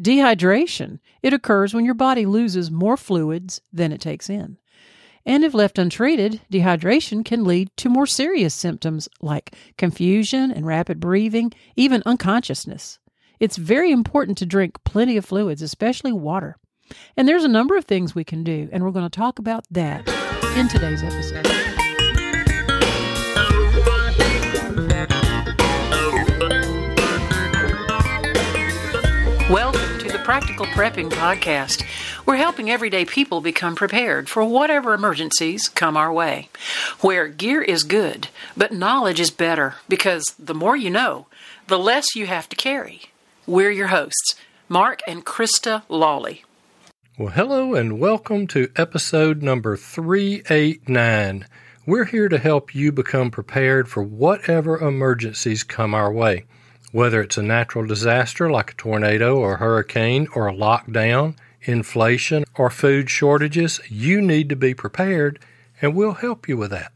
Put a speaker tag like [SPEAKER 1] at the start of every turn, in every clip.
[SPEAKER 1] Dehydration. It occurs when your body loses more fluids than it takes in. And if left untreated, dehydration can lead to more serious symptoms like confusion and rapid breathing, even unconsciousness. It's very important to drink plenty of fluids, especially water. And there's a number of things we can do, and we're going to talk about that in today's episode. The Practical Prepping Podcast. We're helping everyday people become prepared for whatever emergencies come our way. Where gear is good, but knowledge is better because the more you know, the less you have to carry. We're your hosts, Mark and Krista Lawley.
[SPEAKER 2] Well, hello and welcome to episode number 389. We're here to help you become prepared for whatever emergencies come our way. Whether it's a natural disaster like a tornado or hurricane or a lockdown, inflation, or food shortages, you need to be prepared, and we'll help you with that.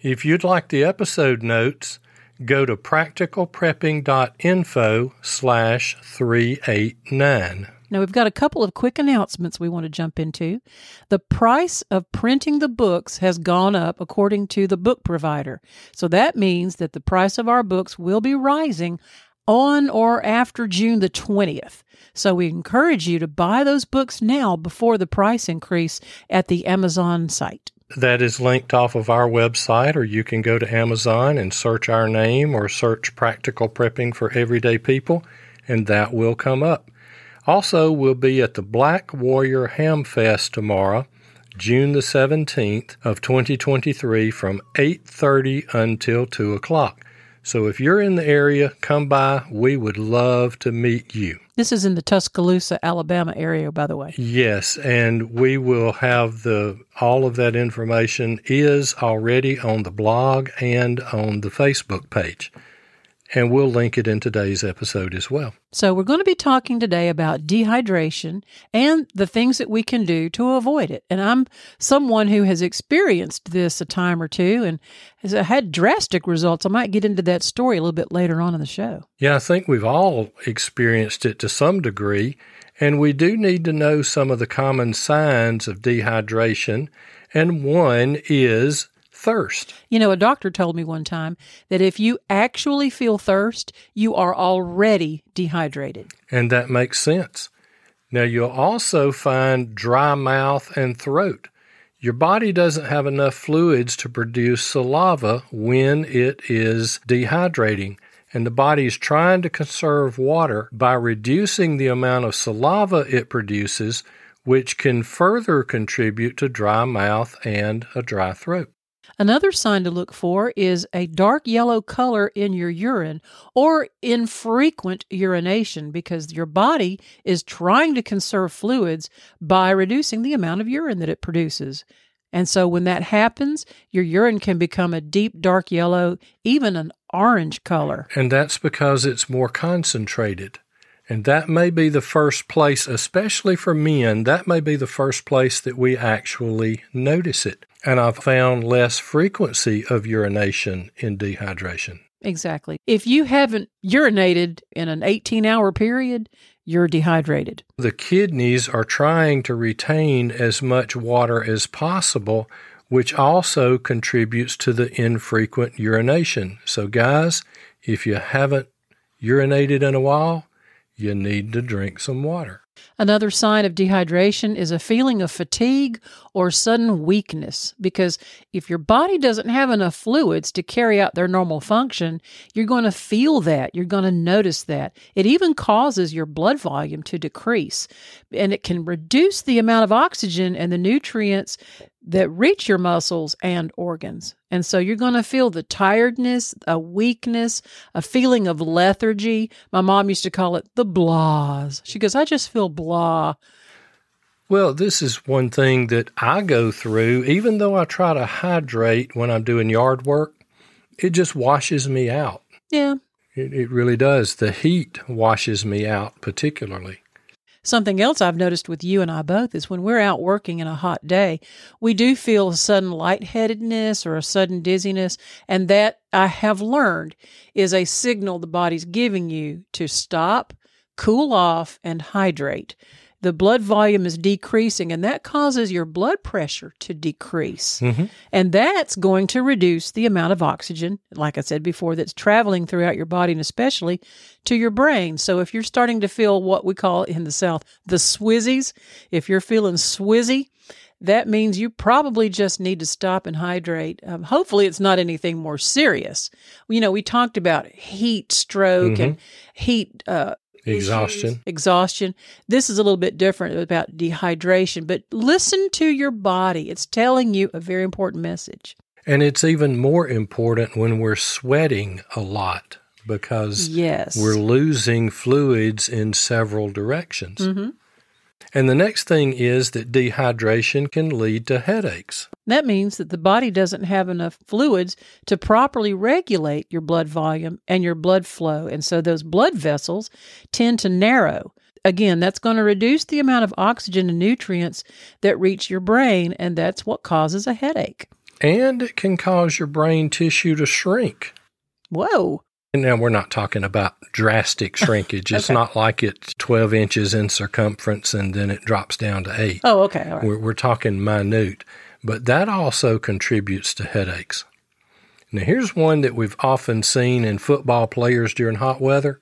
[SPEAKER 2] If you'd like the episode notes, go to practicalprepping.info slash 389.
[SPEAKER 1] Now, we've got a couple of quick announcements we want to jump into. The price of printing the books has gone up according to the book provider. So that means that the price of our books will be rising on or after June the 20th. So we encourage you to buy those books now before the price increase at the Amazon site.
[SPEAKER 2] That is linked off of our website, or you can go to Amazon and search our name or search Practical Prepping for Everyday People, and that will come up. Also, we'll be at the Black Warrior Ham Fest tomorrow, June the 17th of 2023 from 8:30 until 2 o'clock. So if you're in the area, come by. We would love to meet you.
[SPEAKER 1] This is in the Tuscaloosa, Alabama area, by the way.
[SPEAKER 2] Yes, and we will have the all of that information is already on the blog and on the Facebook page and we'll link it in today's episode as well.
[SPEAKER 1] So, we're going to be talking today about dehydration and the things that we can do to avoid it. And I'm someone who has experienced this a time or two and has uh, had drastic results. I might get into that story a little bit later on in the show.
[SPEAKER 2] Yeah, I think we've all experienced it to some degree. And we do need to know some of the common signs of dehydration. And one is thirst.
[SPEAKER 1] You know, a doctor told me one time that if you actually feel thirst, you are already dehydrated.
[SPEAKER 2] And that makes sense. Now, you'll also find dry mouth and throat. Your body doesn't have enough fluids to produce saliva when it is dehydrating, and the body is trying to conserve water by reducing the amount of saliva it produces, which can further contribute to dry mouth and a dry throat.
[SPEAKER 1] Another sign to look for is a dark yellow color in your urine or infrequent urination because your body is trying to conserve fluids by reducing the amount of urine that it produces. And so when that happens, your urine can become a deep dark yellow, even an orange color.
[SPEAKER 2] And that's because it's more concentrated. And that may be the first place, especially for men, that may be the first place that we actually notice it. And I've found less frequency of urination in dehydration.
[SPEAKER 1] Exactly. If you haven't urinated in an 18 hour period, you're dehydrated.
[SPEAKER 2] The kidneys are trying to retain as much water as possible, which also contributes to the infrequent urination. So, guys, if you haven't urinated in a while, you need to drink some water.
[SPEAKER 1] Another sign of dehydration is a feeling of fatigue or sudden weakness because if your body doesn't have enough fluids to carry out their normal function, you're going to feel that. You're going to notice that. It even causes your blood volume to decrease and it can reduce the amount of oxygen and the nutrients that reach your muscles and organs. And so you're going to feel the tiredness, a weakness, a feeling of lethargy. My mom used to call it the blahs. She goes, I just feel blah.
[SPEAKER 2] Well, this is one thing that I go through, even though I try to hydrate when I'm doing yard work, it just washes me out.
[SPEAKER 1] Yeah.
[SPEAKER 2] It, it really does. The heat washes me out, particularly.
[SPEAKER 1] Something else I've noticed with you and I both is when we're out working in a hot day, we do feel a sudden lightheadedness or a sudden dizziness. And that I have learned is a signal the body's giving you to stop, cool off and hydrate. The blood volume is decreasing, and that causes your blood pressure to decrease.
[SPEAKER 2] Mm-hmm.
[SPEAKER 1] And that's going to reduce the amount of oxygen, like I said before, that's traveling throughout your body and especially to your brain. So if you're starting to feel what we call in the South the swizzies, if you're feeling swizzy, that means you probably just need to stop and hydrate. Um, hopefully, it's not anything more serious. You know, we talked about heat stroke and heat uh,
[SPEAKER 2] Exhaustion.
[SPEAKER 1] issues, exhaustion. This is a little bit different about dehydration, but listen to your body. It's telling you a very important message.
[SPEAKER 2] And it's even more important when we're sweating a lot because
[SPEAKER 1] Yes.
[SPEAKER 2] we're losing fluids in several directions.
[SPEAKER 1] hmm
[SPEAKER 2] And the next thing is that dehydration can lead to headaches.
[SPEAKER 1] That means that the body doesn't have enough fluids to properly regulate your blood volume and your blood flow. And so those blood vessels tend to narrow. Again, that's going to reduce the amount of oxygen and nutrients that reach your brain, and that's what causes a headache.
[SPEAKER 2] And it can cause your brain tissue to shrink.
[SPEAKER 1] Whoa.
[SPEAKER 2] And now we're not talking about drastic shrinkage. It's not like it's 12 inches in circumference and then it drops down to eight.
[SPEAKER 1] Oh, okay. Right.
[SPEAKER 2] We're, we're talking minute, but that also contributes to headaches. Now, here's one that we've often seen in football players during hot weather,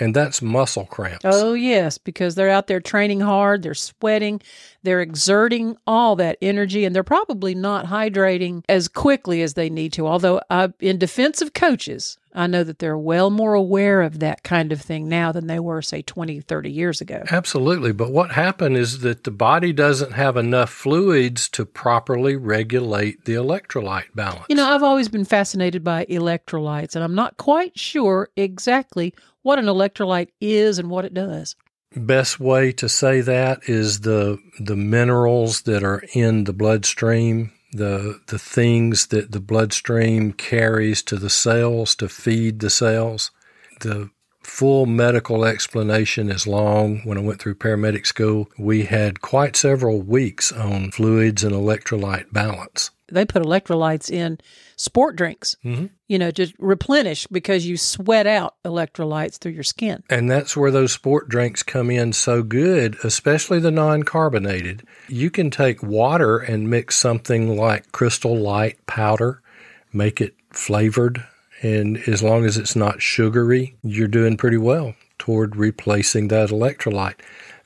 [SPEAKER 2] and that's muscle cramps.
[SPEAKER 1] Oh, yes, because they're out there training hard, they're sweating, they're exerting all that energy, and they're probably not hydrating as quickly as they need to. Although, uh, in defense of coaches, I know that they're well more aware of that kind of thing now than they were, say, 20, 30 years ago.
[SPEAKER 2] Absolutely. But what happened is that the body doesn't have enough fluids to properly regulate the electrolyte balance.
[SPEAKER 1] You know, I've always been fascinated by electrolytes, and I'm not quite sure exactly what an electrolyte is and what it does.
[SPEAKER 2] Best way to say that is the the minerals that are in the bloodstream, the the things that the bloodstream carries to the cells to feed the cells. The full medical explanation is long. When I went through paramedic school, we had quite several weeks on fluids and electrolyte balance.
[SPEAKER 1] They put electrolytes in sport drinks,
[SPEAKER 2] Mhm.
[SPEAKER 1] you know, to replenish because you sweat out electrolytes through your skin.
[SPEAKER 2] And that's where those sport drinks come in so good, especially the non carbonated. You can take water and mix something like crystal light powder, make it flavored, and as long as it's not sugary, you're doing pretty well toward replacing that electrolyte.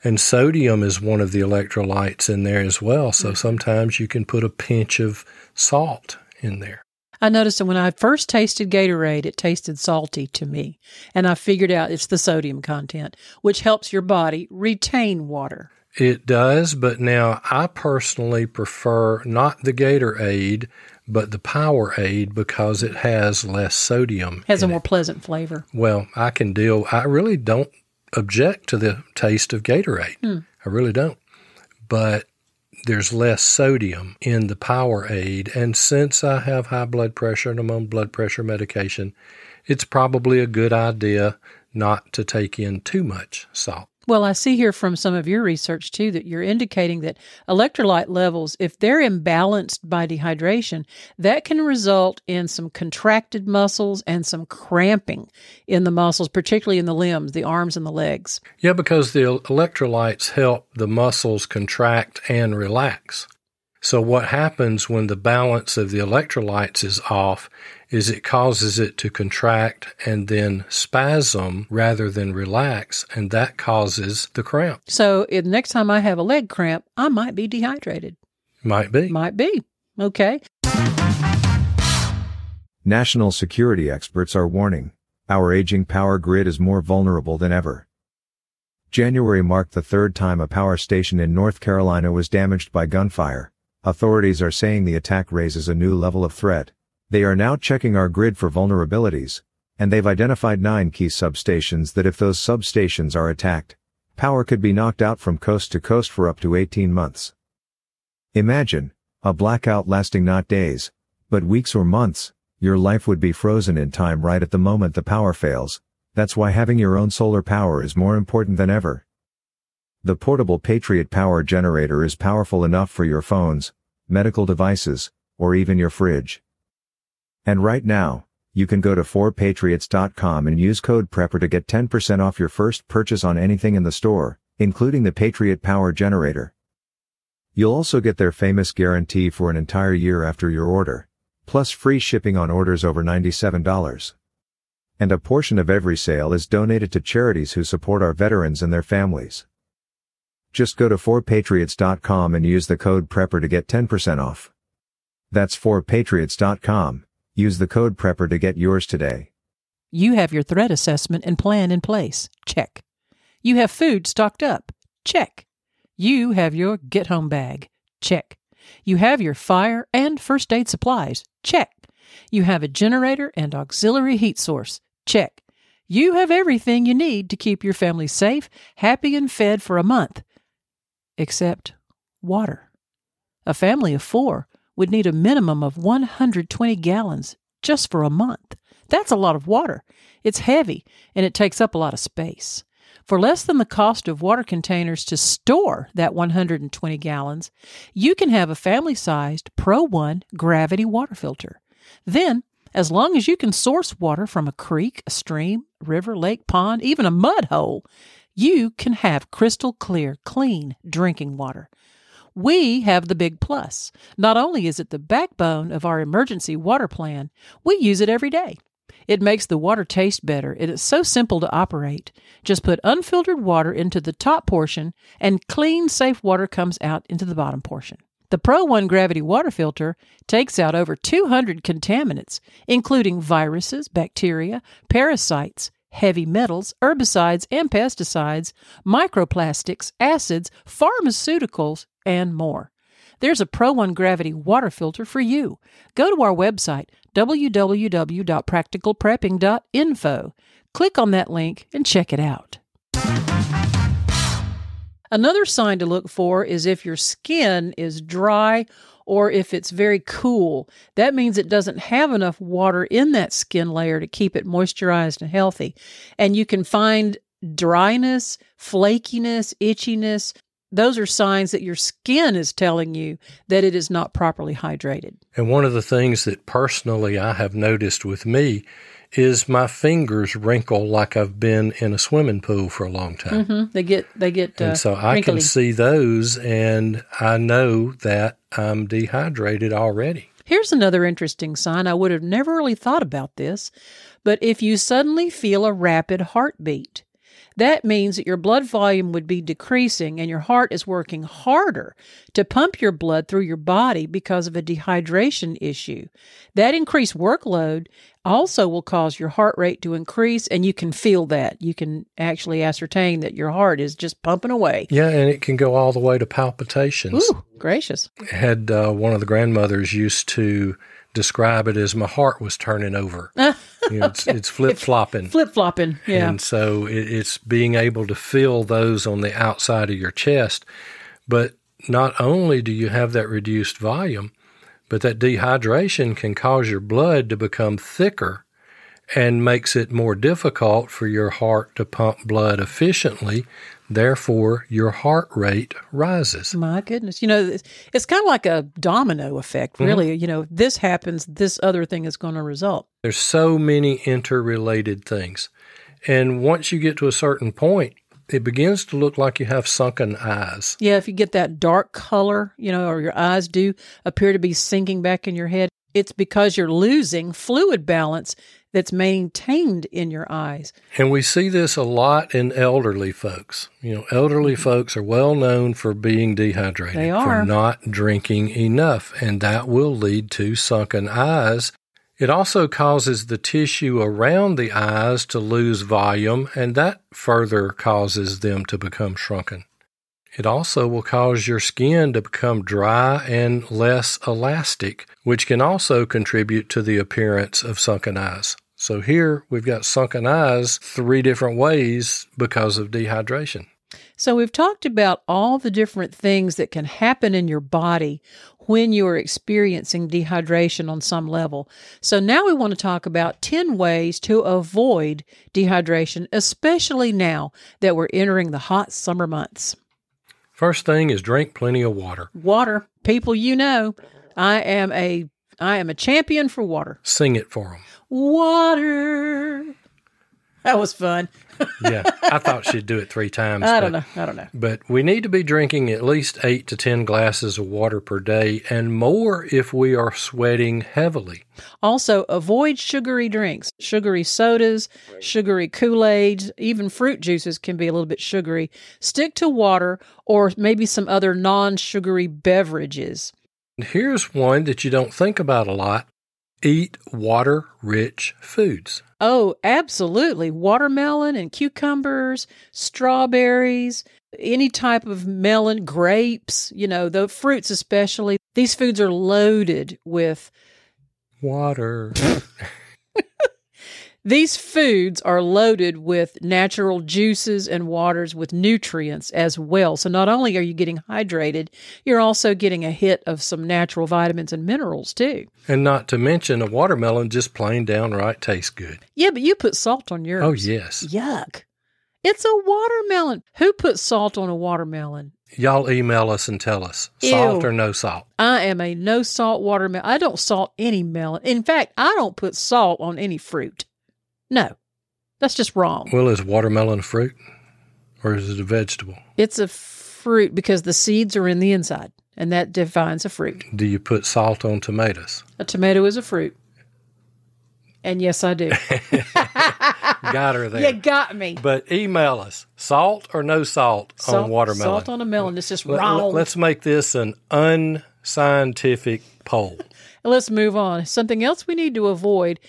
[SPEAKER 2] And sodium is one of the electrolytes in there as well. So mm-hmm. sometimes you can put a pinch of salt in there.
[SPEAKER 1] I noticed that when I first tasted Gatorade, it tasted salty to me. And I figured out it's the sodium content, which helps your body retain water.
[SPEAKER 2] It does, but now I personally prefer not the Gatorade, but the Powerade because it has less sodium.
[SPEAKER 1] has a more
[SPEAKER 2] it.
[SPEAKER 1] pleasant flavor.
[SPEAKER 2] Well, I can deal. I really don't object to the taste of Gatorade.
[SPEAKER 1] Hmm.
[SPEAKER 2] I really don't. But there's less sodium in the Powerade, and since I have high blood pressure and I'm on blood pressure medication, it's probably a good idea not to take in too much salt.
[SPEAKER 1] Well, I see here from some of your research too that you're indicating that electrolyte levels, if they're imbalanced by dehydration, that can result in some contracted muscles and some cramping in the muscles, particularly in the limbs, the arms and the legs.
[SPEAKER 2] Yeah, because the electrolytes help the muscles contract and relax. So, what happens when the balance of the electrolytes is off is it causes it to contract and then spasm rather than relax, and that causes the cramp.
[SPEAKER 1] So, if next time I have a leg cramp, I might be dehydrated.
[SPEAKER 2] Might be.
[SPEAKER 1] Might be. Okay.
[SPEAKER 3] National security experts are warning our aging power grid is more vulnerable than ever. January marked the third time a power station in North Carolina was damaged by gunfire. Authorities are saying the attack raises a new level of threat. They are now checking our grid for vulnerabilities, and they've identified nine key substations that if those substations are attacked, power could be knocked out from coast to coast for up to 18 months. Imagine, a blackout lasting not days, but weeks or months, your life would be frozen in time right at the moment the power fails. That's why having your own solar power is more important than ever. The portable Patriot power generator is powerful enough for your phones, medical devices, or even your fridge. And right now, You can go to 4patriots.com and use code PREPPER to get 10% off your first purchase on anything in the store, including the Patriot Power Generator. You'll also get their famous guarantee for an entire year after your order, plus free shipping on orders over $97. And a portion of every sale is donated to charities who support our veterans and their families. Just go to 4patriots.com and use the code PREPPER to get 10% off. That's 4patriots.com. Use the code PREPPER to get yours today.
[SPEAKER 1] You have your threat assessment and plan in place. Check. You have food stocked up. Check. You have your get home bag. Check. You have your fire and first aid supplies. Check. You have a generator and auxiliary heat source. Check. You have everything you need to keep your family safe, happy, and fed for a month. Except water. A family of four would need a minimum of 120 gallons just for a month. That's a lot of water. It's heavy and it takes up a lot of space. For less than the cost of water containers to store that 120 gallons, you can have a family sized Pro One gravity water filter. Then, as long as you can source water from a creek, a stream, river, lake, pond, even a mud hole, you can have crystal clear, clean drinking water. We have the big plus. Not only is it the backbone of our emergency water plan, we use it every day. It makes the water taste better. It is so simple to operate. Just put unfiltered water into the top portion, and clean, safe water comes out into the bottom portion. The Pro One Gravity Water Filter takes out over 200 contaminants, including viruses, bacteria, parasites, heavy metals, herbicides and pesticides, microplastics, acids, pharmaceuticals, and more. There's a Pro One Gravity water filter for you. Go to our website, www.practicalprepping.info. Click on that link and check it out. Another sign to look for is if your skin is dry or if it's very cool. That means it doesn't have enough water in that skin layer to keep it moisturized and healthy. And you can find dryness, flakiness, itchiness. Those are signs that your skin is telling you that it is not properly hydrated.
[SPEAKER 2] And one of the things that personally I have noticed with me is my fingers wrinkle like I've been in a swimming pool for a long time.
[SPEAKER 1] Mm-hmm. They get they get uh,
[SPEAKER 2] and so I
[SPEAKER 1] wrinkly.
[SPEAKER 2] can see those, and I know that I'm dehydrated already.
[SPEAKER 1] Here's another interesting sign. I would have never really thought about this, but if you suddenly feel a rapid heartbeat, that means that your blood volume would be decreasing and your heart is working harder to pump your blood through your body because of a dehydration issue. That increased workload also will cause your heart rate to increase and you can feel that. You can actually ascertain that your heart is just pumping away.
[SPEAKER 2] Yeah, and it can go all the way to palpitations.
[SPEAKER 1] Ooh, gracious.
[SPEAKER 2] Had uh, one of the grandmothers used to describe it as my heart was turning over. You know, it's, it's flip flopping.
[SPEAKER 1] Flip flopping. Yeah.
[SPEAKER 2] And so it, it's being able to feel those on the outside of your chest. But not only do you have that reduced volume, but that dehydration can cause your blood to become thicker and makes it more difficult for your heart to pump blood efficiently. Therefore, your heart rate rises.
[SPEAKER 1] My goodness. You know, it's, it's kind of like a domino effect, mm-hmm. really. You know, this happens, this other thing is going to result.
[SPEAKER 2] There's so many interrelated things. And once you get to a certain point, it begins to look like you have sunken eyes.
[SPEAKER 1] Yeah, if you get that dark color, you know, or your eyes do appear to be sinking back in your head, it's because you're losing fluid balance that's maintained in your eyes.
[SPEAKER 2] And we see this a lot in elderly folks. You know, elderly mm-hmm. folks are well known for being dehydrated,
[SPEAKER 1] They are.
[SPEAKER 2] for not drinking enough, and that will lead to sunken eyes. It also causes the tissue around the eyes to lose volume, and that further causes them to become shrunken. It also will cause your skin to become dry and less elastic, which can also contribute to the appearance of sunken eyes. So here we've got sunken eyes three different ways because of dehydration.
[SPEAKER 1] So, we've talked about all the different things that can happen in your body when you are experiencing dehydration on some level. So, now we want to talk about 10 ways to avoid dehydration, especially now that we're entering the hot summer months.
[SPEAKER 2] First thing is drink plenty of water.
[SPEAKER 1] Water, people, you know, I am a I am a champion for water.
[SPEAKER 2] Sing it for them.
[SPEAKER 1] Water. That was fun.
[SPEAKER 2] Yeah, I thought she'd do it three times.
[SPEAKER 1] I don't
[SPEAKER 2] but-
[SPEAKER 1] know. I don't know.
[SPEAKER 2] But we need to be drinking at least eight to 10 glasses of water per day and more if we are sweating heavily.
[SPEAKER 1] Also, avoid sugary drinks, sugary sodas, sugary Kool Aids, even fruit juices can be a little bit sugary. Stick to water or maybe some other non sugary beverages.
[SPEAKER 2] Here's one that you don't think about a lot eat water rich foods.
[SPEAKER 1] Oh, absolutely. Watermelon and cucumbers, strawberries, any type of melon, grapes, you know, the fruits especially. These foods are loaded with
[SPEAKER 2] Water.
[SPEAKER 1] These foods are loaded with natural juices and waters with nutrients as well. So not only are you getting hydrated, you're also getting a hit of some natural vitamins and minerals too.
[SPEAKER 2] and not to mention, a watermelon just plain downright tastes good.
[SPEAKER 1] Yeah, but you put salt on yours.
[SPEAKER 2] Oh, yes.
[SPEAKER 1] Yuck. It's a watermelon. Who put salt on a watermelon?
[SPEAKER 2] Y'all email us and tell us salt
[SPEAKER 1] Ew.
[SPEAKER 2] or no salt.
[SPEAKER 1] I am a no salt watermelon. I don't salt any melon. In fact, I don't put salt on any fruit. No, that's just wrong.
[SPEAKER 2] Well, is watermelon a fruit or is it a vegetable?
[SPEAKER 1] It's a fruit because the seeds are in the inside, and that defines a fruit.
[SPEAKER 2] Do you put salt on tomatoes?
[SPEAKER 1] A tomato is a fruit. And yes, I do.
[SPEAKER 2] Got her there.
[SPEAKER 1] you got me.
[SPEAKER 2] But email us salt or no salt,
[SPEAKER 1] Salt,
[SPEAKER 2] on watermelon.
[SPEAKER 1] Salt on a melon is just
[SPEAKER 2] Let-
[SPEAKER 1] wrong.
[SPEAKER 2] Let's make this an unscientific poll.
[SPEAKER 1] Let's move on. Something else we need to avoid.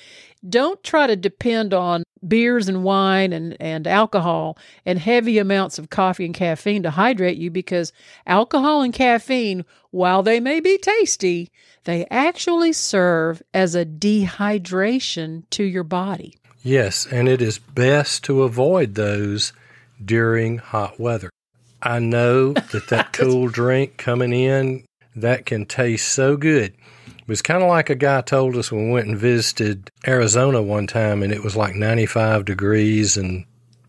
[SPEAKER 1] Don't try to depend on beers and wine and, and alcohol and heavy amounts of coffee and caffeine to hydrate you because alcohol and caffeine, while they may be tasty, they actually serve as a dehydration to your body.
[SPEAKER 2] Yes, and it is best to avoid those during hot weather. I know that that cool drink coming in that can taste so good. It was kind of like a guy told us when we went and visited Arizona one time, and it was like 95 degrees and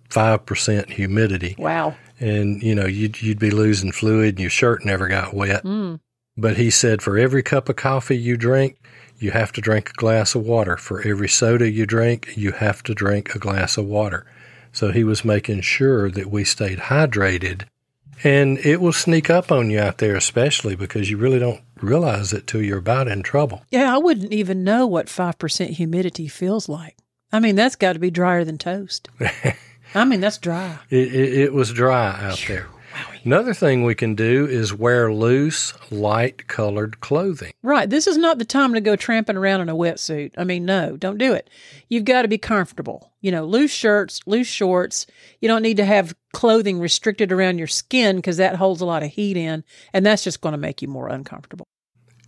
[SPEAKER 2] 5% humidity.
[SPEAKER 1] Wow.
[SPEAKER 2] and you know you'd you'd be losing fluid and your shirt never got wet.
[SPEAKER 1] Mm.
[SPEAKER 2] But he said for every cup of coffee you drink, you have to drink a glass of water. For every soda you drink, you have to drink a glass of water. So he was making sure that we stayed hydrated. And it will sneak up on you out there, especially because you really don't realize it till you're about in trouble.
[SPEAKER 1] Yeah, I wouldn't even know what 5% humidity feels like. I mean, that's got to be drier than toast. I mean, that's dry.
[SPEAKER 2] It, it, it was dry out there. Another thing we can do is wear loose, light colored clothing.
[SPEAKER 1] Right. This is not the time to go tramping around in a wetsuit. I mean, no, don't do it. You've got to be comfortable. You know, loose shirts, loose shorts. You don't need to have clothing restricted around your skin because that holds a lot of heat in, and that's just going to make you more uncomfortable.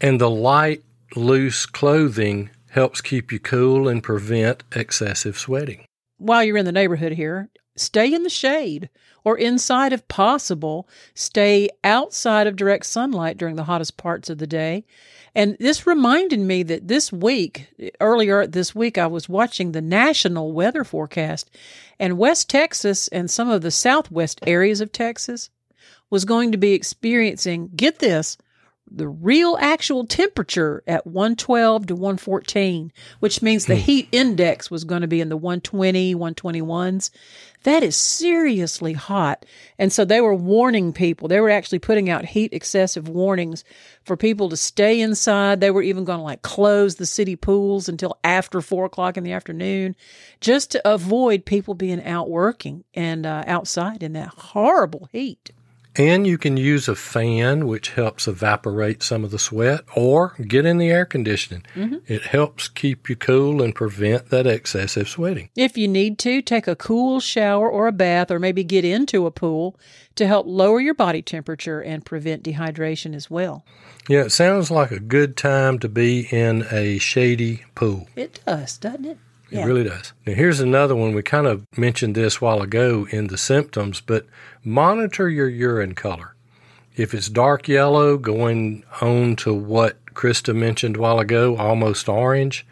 [SPEAKER 2] And the light, loose clothing helps keep you cool and prevent excessive sweating.
[SPEAKER 1] While you're in the neighborhood here, stay in the shade or inside if possible. Stay outside of direct sunlight during the hottest parts of the day. And this reminded me that this week, earlier this week, I was watching the national weather forecast, and West Texas and some of the southwest areas of Texas was going to be experiencing, get this, the real actual temperature at 112 to 114, which means the heat index was going to be in the 120, 121s. That is seriously hot. And so they were warning people. They were actually putting out heat excessive warnings for people to stay inside. They were even going to like close the city pools until after four o'clock in the afternoon just to avoid people being out working and uh, outside in that horrible heat.
[SPEAKER 2] And you can use a fan, which helps evaporate some of the sweat, or get in the air conditioning. Mm-hmm. It helps keep you cool and prevent that excessive sweating.
[SPEAKER 1] If you need to, take a cool shower or a bath, or maybe get into a pool to help lower your body temperature and prevent dehydration as well.
[SPEAKER 2] Yeah, it sounds like a good time to be in a shady pool.
[SPEAKER 1] It does, doesn't it?
[SPEAKER 2] It really does. Now, here's another one. We kind of mentioned this a while ago in the symptoms, but monitor your urine color. If it's dark yellow, going on to what Krista mentioned a while ago, almost orange,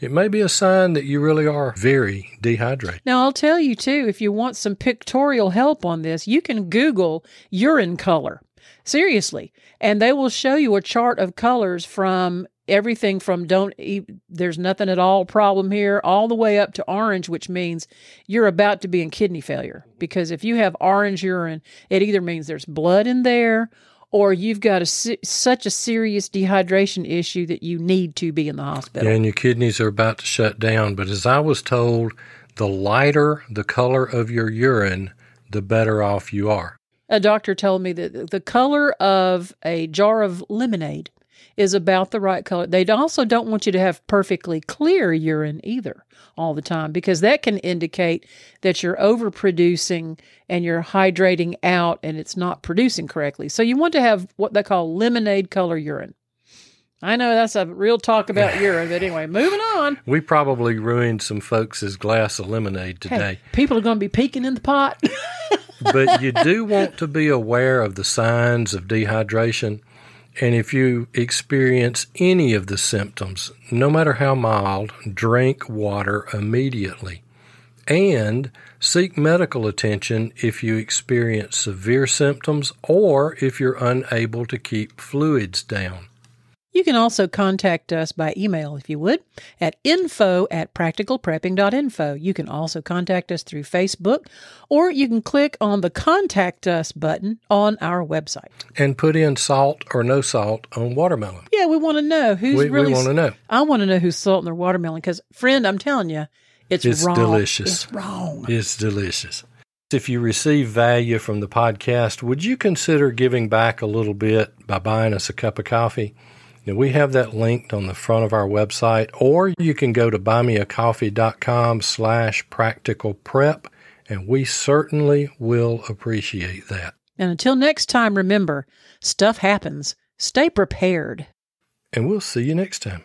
[SPEAKER 2] it may be a sign that you really are very dehydrated.
[SPEAKER 1] Now, I'll tell you too, if you want some pictorial help on this, you can Google urine color. Seriously. And they will show you a chart of colors from everything from don't eat, there's nothing at all problem here, all the way up to orange, which means you're about to be in kidney failure. Mm-hmm. Because if you have orange urine, it either means there's blood in there or you've got a such a serious dehydration issue that you need to be in the hospital.
[SPEAKER 2] Yeah, and your kidneys are about to shut down. But as I was told, the lighter the color of your urine, the better off you are.
[SPEAKER 1] A doctor told me that the color of a jar of lemonade is about the right color. They also don't want you to have perfectly clear urine either all the time because that can indicate that you're overproducing and you're hydrating out and it's not producing correctly. So you want to have what they call lemonade color urine. I know that's a real talk about urine, but anyway, moving on.
[SPEAKER 2] We probably ruined some folks' glass of lemonade today. Hey,
[SPEAKER 1] people are going to be peeking in the pot.
[SPEAKER 2] but you do want to be aware of the signs of dehydration and if you experience any of the symptoms, no matter how mild, drink water immediately. And seek medical attention if you experience severe symptoms or if you're unable to keep fluids down.
[SPEAKER 1] You can also contact us by email if you would at info at practicalprepping.info. You can also contact us through Facebook or you can click on the contact us button on our website.
[SPEAKER 2] And put in salt or no salt on watermelon.
[SPEAKER 1] Yeah, we want to know who's
[SPEAKER 2] we,
[SPEAKER 1] really.
[SPEAKER 2] We want to know.
[SPEAKER 1] I want to know who's salting their watermelon because, friend, I'm telling you, it's,
[SPEAKER 2] it's
[SPEAKER 1] wrong.
[SPEAKER 2] delicious.
[SPEAKER 1] It's wrong.
[SPEAKER 2] It's delicious. If you receive value from the podcast, would you consider giving back a little bit by buying us a cup of coffee? Now, we have that linked on the front of our website, or you can go to buymeacoffee.com slash practical prep, and we certainly will appreciate that.
[SPEAKER 1] And until next time, remember, stuff happens. Stay prepared.
[SPEAKER 2] And we'll see you next time.